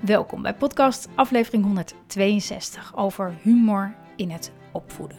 Welkom bij podcast aflevering 162 over humor in het opvoeden.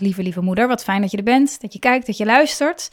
Lieve, lieve moeder. Wat fijn dat je er bent, dat je kijkt, dat je luistert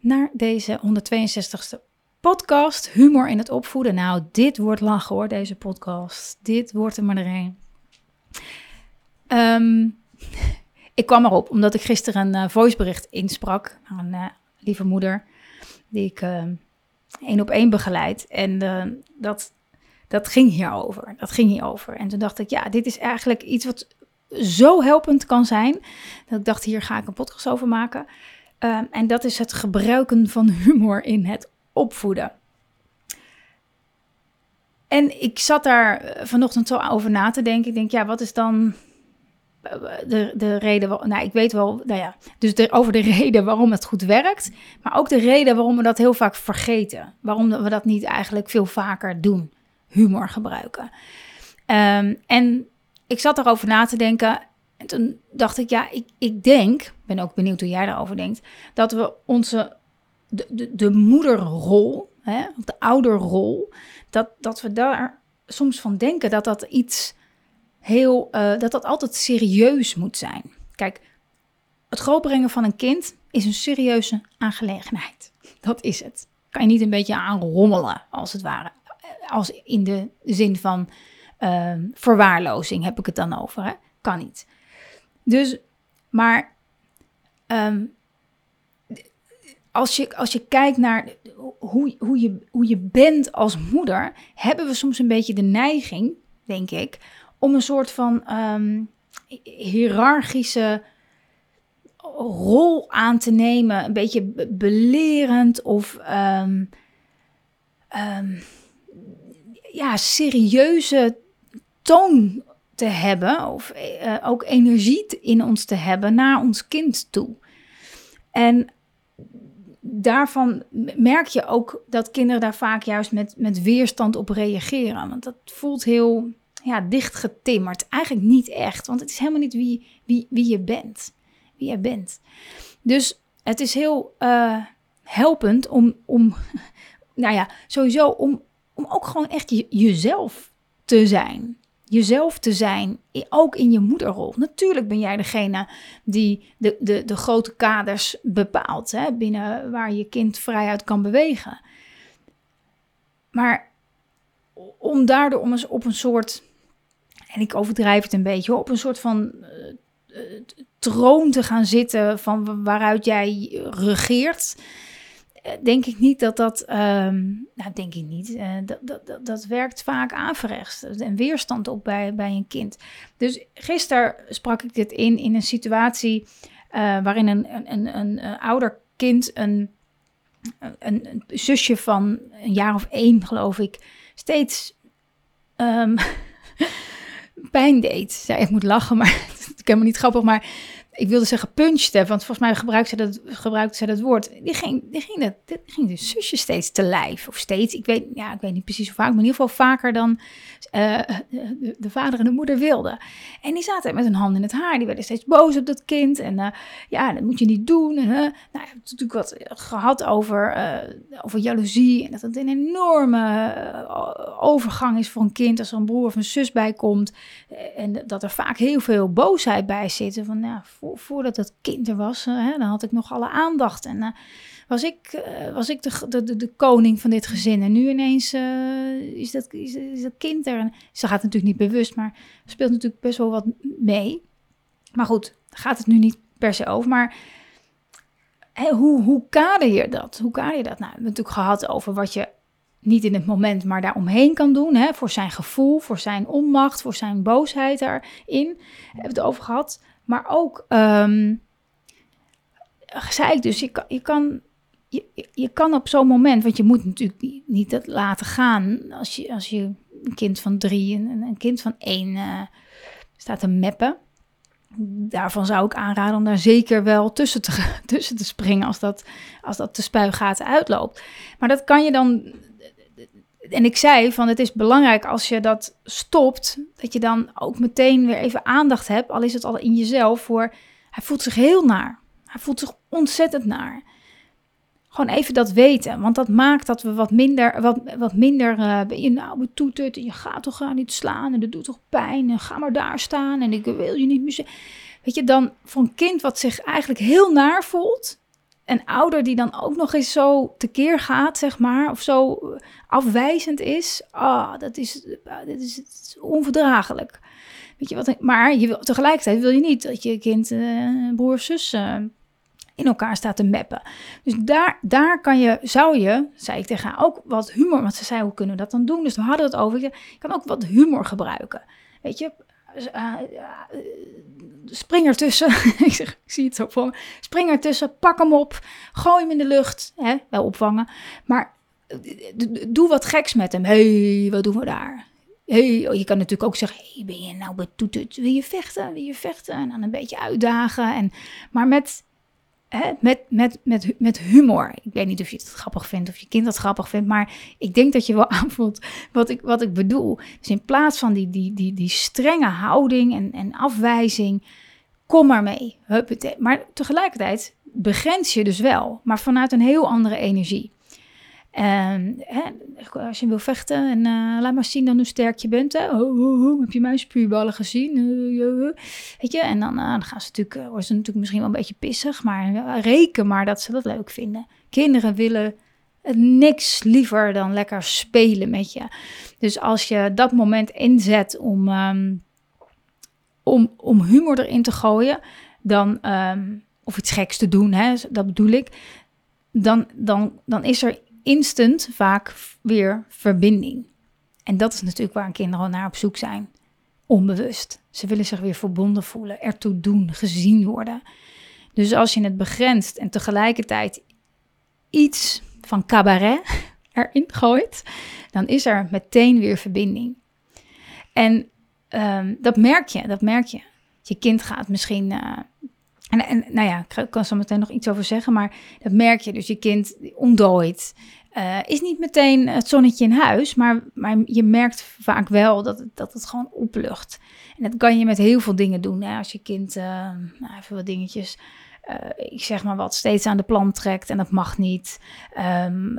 naar deze 162ste podcast. Humor in het opvoeden. Nou, dit wordt lachen hoor, deze podcast. Dit wordt er maar een. Ehm, ik kwam erop omdat ik gisteren een uh, voicebericht insprak aan uh, lieve moeder, die ik uh, één op één begeleid. En dat, dat ging hierover. Dat ging hierover. En toen dacht ik, ja, dit is eigenlijk iets wat zo helpend kan zijn. Dat ik dacht, hier ga ik een podcast over maken. Uh, en dat is het gebruiken van humor in het opvoeden. En ik zat daar vanochtend zo over na te denken. Ik denk, ja, wat is dan de, de reden? Nou, ik weet wel, nou ja, dus over de reden waarom het goed werkt. Maar ook de reden waarom we dat heel vaak vergeten. Waarom we dat niet eigenlijk veel vaker doen. Humor gebruiken. Um, en ik zat erover na te denken. En toen dacht ik, ja, ik, ik denk, ben ook benieuwd hoe jij daarover denkt, dat we onze, de, de, de moederrol, hè, de ouderrol, dat, dat we daar soms van denken dat dat iets heel, uh, dat dat altijd serieus moet zijn. Kijk, het grootbrengen van een kind is een serieuze aangelegenheid. Dat is het. Kan je niet een beetje aanrommelen, als het ware. Als in de zin van uh, verwaarlozing heb ik het dan over. Hè? Kan niet. Dus, maar um, als, je, als je kijkt naar hoe, hoe, je, hoe je bent als moeder, hebben we soms een beetje de neiging, denk ik, om een soort van um, hiërarchische rol aan te nemen. Een beetje belerend of ja, serieuze toon te hebben, of uh, ook energie in ons te hebben naar ons kind toe. En daarvan merk je ook dat kinderen daar vaak juist met, met weerstand op reageren. Want dat voelt heel ja, dichtgetimmerd. Eigenlijk niet echt, want het is helemaal niet wie, wie, wie je bent. Wie je bent. Dus het is heel uh, helpend om, om, nou ja, sowieso om, om ook gewoon echt je, jezelf te zijn jezelf te zijn, ook in je moederrol. Natuurlijk ben jij degene die de, de, de grote kaders bepaalt, hè, binnen waar je kind vrijuit kan bewegen. Maar om daardoor om eens op een soort, en ik overdrijf het een beetje, op een soort van uh, troon te gaan zitten van waaruit jij regeert eh, denk ik niet dat dat, um, nou denk ik niet, uh, dat, dat, dat, werkt vaak averechts en weerstand op bij, bij een kind. Dus gisteren sprak ik dit in in een situatie uh, waarin een, een, een, een, ouder kind, een, een, een, zusje van een jaar of één geloof ik, steeds um, pijn deed. Ja, ik moet lachen, maar het is helemaal niet grappig, maar ik wilde zeggen punchte, want volgens mij gebruikte ze dat, gebruikte ze dat woord. Die ging, die ging, dat, ging de zusje steeds te lijf. Of steeds, ik weet, ja, ik weet niet precies hoe vaak, maar in ieder geval vaker dan uh, de, de, vader en de moeder wilden. En die zaten met hun hand in het haar. Die werden steeds boos op dat kind. En uh, ja, dat moet je niet doen. En, uh, nou, ik natuurlijk wat gehad over, over jaloezie. En dat het een enorme overgang is voor een kind als er een broer of een zus bij komt. En dat er vaak heel veel boosheid bij zit. Van, ja, voordat het kind er was, hè, dan had ik nog alle aandacht. En uh, was ik, uh, was ik de, de, de, koning van dit gezin. En nu ineens is, dat, is, dat kind er. En ze gaat natuurlijk niet bewust, maar speelt natuurlijk best wel wat mee. Maar goed, gaat het nu niet per se over. Maar hoe, hoe kader je dat? Hoe kader je dat? Nou, we hebben natuurlijk gehad over wat je niet in het moment, maar daaromheen kan doen. Hè? Voor zijn gevoel, voor zijn onmacht, voor zijn boosheid daarin. Daar hebben we het over gehad. Maar ook, um, zei ik dus, je kan, je kan, je, je kan op zo'n moment, want je moet natuurlijk niet, dat laten gaan als je, als je een kind van drie en een kind van één uh, staat te meppen. Daarvan zou ik aanraden om daar zeker wel tussen te, tussen te springen als dat, als dat de spuigaten uitloopt. Maar dat kan je dan en ik zei van het is belangrijk als je dat stopt, dat je dan ook meteen weer even aandacht hebt, al is het al in jezelf, voor hij voelt zich heel naar. Hij voelt zich ontzettend naar. Gewoon even dat weten, want dat maakt dat we wat minder, wat, wat minder uh, ben je nou betoeterd en je gaat toch gaan niet slaan en dat doet toch pijn en ga maar daar staan en ik wil je niet meer. Weet je, dan voor een kind wat zich eigenlijk heel naar voelt, een ouder die dan ook nog eens zo tekeer gaat, zeg maar, of zo afwijzend is, ah, dat is, dat is, onverdraaglijk. Weet je wat? Maar je wil, tegelijkertijd wil je niet dat je kind, uh, broer zus uh, in elkaar staat te meppen. Dus daar, daar kan je, zou je, zei ik tegen haar, ook wat humor, want ze zei, hoe kunnen we dat dan doen? Dus we hadden het over, je kan ook wat humor gebruiken. Weet je, uh, spring ertussen. ik zeg, ik zie het zo voor me. Spring ertussen, pak hem op, gooi hem in de lucht. Hè, wel opvangen. Maar doe wat geks met hem. hey, wat doen we daar? Hey, oh, je kan natuurlijk ook zeggen, hey, ben je nou betoeterd? Wil je vechten? Wil je vechten? En dan een beetje uitdagen. En, maar met, met, met, met, met humor. Ik weet niet of je het grappig vindt of je kind dat grappig vindt. Maar ik denk dat je wel aanvoelt wat ik, wat ik bedoel. Dus in plaats van die, die, die, die strenge houding en, en afwijzing, kom maar mee. Maar tegelijkertijd begrens je dus wel, maar vanuit een heel andere energie. En hè, als je wil vechten en uh, laat maar zien dan hoe sterk je bent. Hè. Oh, oh, oh, heb je mijn spuurballen gezien? Uh, weet je, en dan, uh, dan gaan ze natuurlijk, worden ze natuurlijk misschien wel een beetje pissig. Maar reken maar dat ze dat leuk vinden. Kinderen willen niks liever dan lekker spelen met je. Dus als je dat moment inzet om, um, om, om humor erin te gooien, dan, um, of iets geks te doen, hè, dat bedoel ik, dan, dan, dan is er instant vaak weer verbinding. En dat is natuurlijk waar kinderen naar op zoek zijn. Onbewust. Ze willen zich weer verbonden voelen, ertoe doen, gezien worden. Dus als je het begrenst en tegelijkertijd iets van cabaret erin gooit, dan is er meteen weer verbinding. En um, dat merk je, dat merk je. Je kind gaat misschien uh, en, en nou ja, ik kan zo meteen nog iets over zeggen, maar dat merk je. Dus je kind ontdooit. Uh, is niet meteen het zonnetje in huis, maar, maar je merkt vaak wel dat dat het gewoon oplucht. En dat kan je met heel veel dingen doen. Hè? Als je kind, uh, nou, even wat dingetjes, uh, ik zeg maar wat, steeds aan de plant trekt en dat mag niet. Um,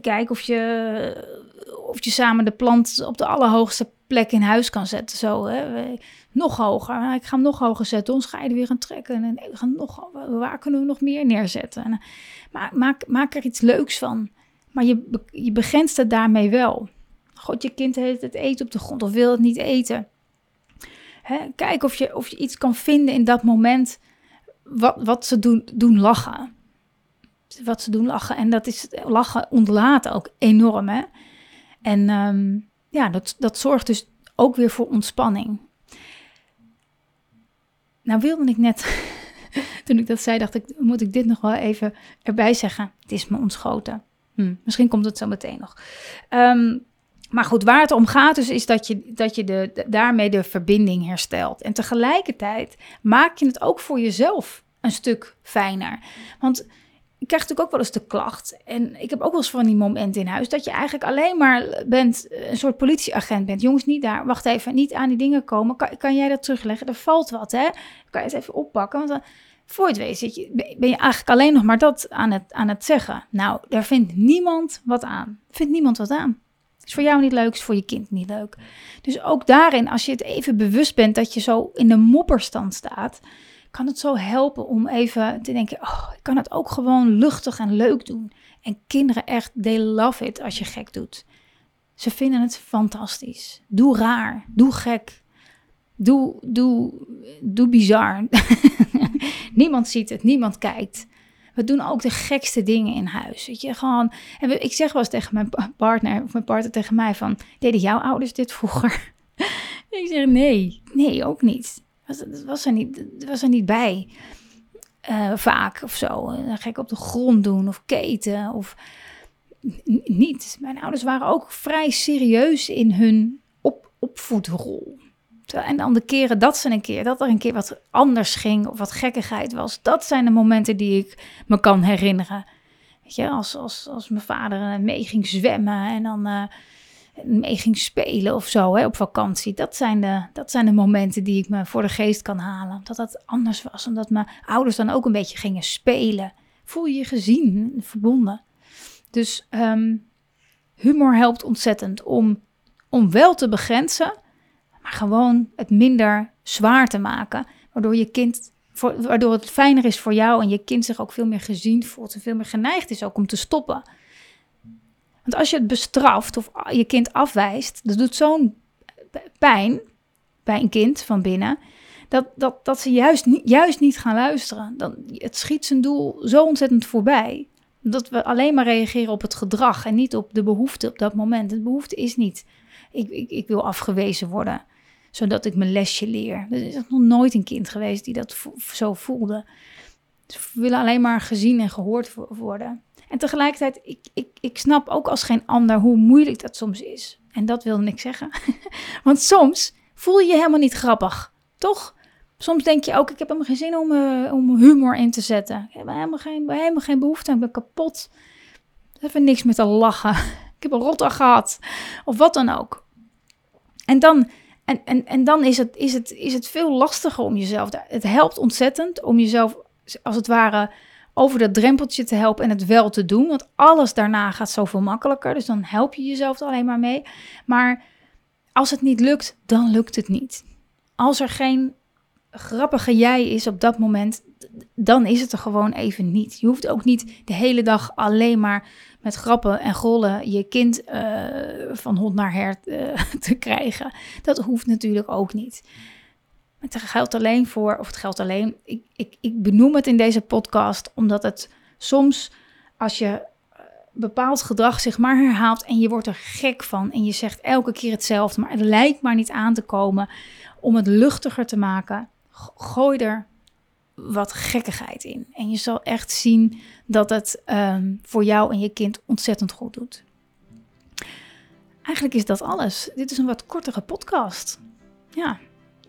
kijk of je, of je samen de plant op de allerhoogste plek in huis kan zetten. Zo, hè? nog hoger. Ik ga hem nog hoger zetten. Ons er weer aan trekken. En we gaan nog, waar kunnen we nog meer neerzetten? En, maar maak, maak er iets leuks van. Maar je, je begrenst het daarmee wel. God, je kind heeft het eten op de grond of wil het niet eten. Hè? Kijk of je, of je iets kan vinden in dat moment wat, wat ze doen, doen lachen. Wat ze doen lachen. En dat is lachen ontlaten ook enorm. Hè? En ehm, ja, dat, dat zorgt dus ook weer voor ontspanning. Nou wilde ik net, toen ik dat zei, dacht ik, moet ik dit nog wel even erbij zeggen. Het is me ontschoten. Hm, misschien komt het zo meteen nog. Ehm, maar goed, waar het om gaat dus is dat je, dat je de, daarmee de verbinding herstelt. En tegelijkertijd maak je het ook voor jezelf een stuk fijner. Want ik krijg natuurlijk ook wel eens de klacht. En ik heb ook wel eens van die momenten in huis. Dat je eigenlijk alleen maar bent, een soort politieagent bent. Jongens, niet daar. Wacht even, niet aan die dingen komen. Kan, jij dat terugleggen? Er valt wat, hè? Kan je het even oppakken? Want dan, voor het weet, je, ben je eigenlijk alleen nog maar dat aan het, aan het zeggen. Nou, daar vindt niemand wat aan. Vindt niemand wat aan. Is voor jou niet leuk, is voor je kind niet leuk. Dus ook daarin, als je het even bewust bent dat je zo in de mopperstand staat kan het zo helpen om even te denken: oh, ik kan het ook gewoon luchtig en leuk doen. En kinderen echt, they love it als je gek doet. Ze vinden het fantastisch. Doe raar, doe gek, doe, doe, doe bizar. niemand ziet het, niemand kijkt. We doen ook de gekste dingen in huis. Weet je, gewoon. En we- ik zeg wel eens tegen mijn pa- partner, of mijn partner tegen mij: van, deden jouw ouders dit vroeger? ik zeg nee, nee, ook niet. Was, was er niet, was er niet bij. Eh, vaak of zo. Dan ga ik op de grond doen of keten of niet. Mijn ouders waren ook vrij serieus in hun op, opvoedrol. En dan de keren dat ze een keer, dat er een keer wat anders ging of wat gekkigheid was. Dat zijn de momenten die ik me kan herinneren. Weet je, als, als, als mijn vader eh, mee ging zwemmen en dan eh, mee ging spelen of zo hè, op vakantie. Dat zijn, de, dat zijn de momenten die ik me voor de geest kan halen. Dat dat anders was, omdat mijn ouders dan ook een beetje gingen spelen. Voel je je gezien, verbonden. Dus ehm, humor helpt ontzettend om, om wel te begrenzen, maar gewoon het minder zwaar te maken. Waardoor je kind, waardoor het fijner is voor jou en je kind zich ook veel meer gezien voelt en veel meer geneigd is ook om te stoppen. Want als je het bestraft of je kind afwijst, dat doet zo'n pijn bij een kind van binnen, dat, dat, dat ze juist niet, juist niet gaan luisteren. Dan, het schiet zijn doel zo ontzettend voorbij. Dat we alleen maar reageren op het gedrag en niet op de behoefte op dat moment. De behoefte is niet, ik, ik, ik wil afgewezen worden, zodat ik mijn lesje leer. Er is nog nooit een kind geweest die dat zo voelde. Ze willen alleen maar gezien en gehoord wo- worden. En tegelijkertijd, ik, ik, ik snap ook als geen ander hoe moeilijk dat soms is. En dat wilde ik zeggen. Want soms voel je je helemaal niet grappig, toch? Soms denk je ook, ik heb helemaal geen zin om, eh, om humor in te zetten. Ik heb helemaal geen, helemaal geen behoefte aan, ik ben kapot. Even niks met te lachen. Ik heb een rotdag gehad. Of wat dan ook. En dan, en, en, en dan is, het, is, het, is het veel lastiger om jezelf... Het helpt ontzettend om jezelf, als het ware, over dat drempeltje te helpen en het wel te doen. Want alles daarna gaat zoveel makkelijker. Dus dan help je jezelf alleen maar mee. Maar als het niet lukt, dan lukt het niet. Als er geen grappige jij is op dat moment, dan is het er gewoon even niet. Je hoeft ook niet de hele dag alleen maar met grappen en gollen je kind uh, van hond naar hert uh, te krijgen. Dat hoeft natuurlijk ook niet. Het geldt alleen voor, of het geldt alleen, ik, ik, ik benoem het in deze podcast omdat het soms als je bepaald gedrag zich maar herhaalt en je wordt er gek van en je zegt elke keer hetzelfde, maar het lijkt maar niet aan te komen om het luchtiger te maken, gooi er wat gekkigheid in. En je zal echt zien dat het um, voor jou en je kind ontzettend goed doet. Eigenlijk is dat alles. Dit is een wat kortere podcast. Ja,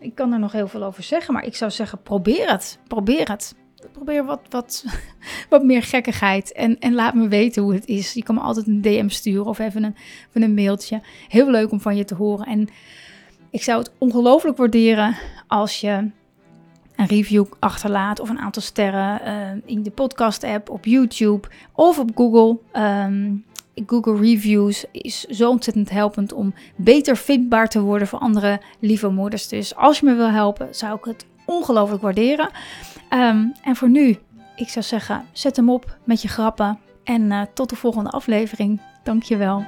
ik kan er nog heel veel over zeggen, maar ik zou zeggen: probeer het. Probeer het. Probeer wat, wat, wat meer gekkigheid en, en laat me weten hoe het is. Je kan me altijd een DM sturen of even een, een mailtje. Heel leuk om van je te horen. En ik zou het ongelooflijk waarderen als je een review achterlaat of een aantal sterren uh, in de podcast-app, op YouTube of op Google. Um, Google Reviews is zo ontzettend helpend om beter vindbaar te worden voor andere lieve moeders. Dus als je me wil helpen, zou ik het ongelooflijk waarderen. Um, en voor nu, ik zou zeggen, zet hem op met je grappen. En uh, tot de volgende aflevering. Dankjewel.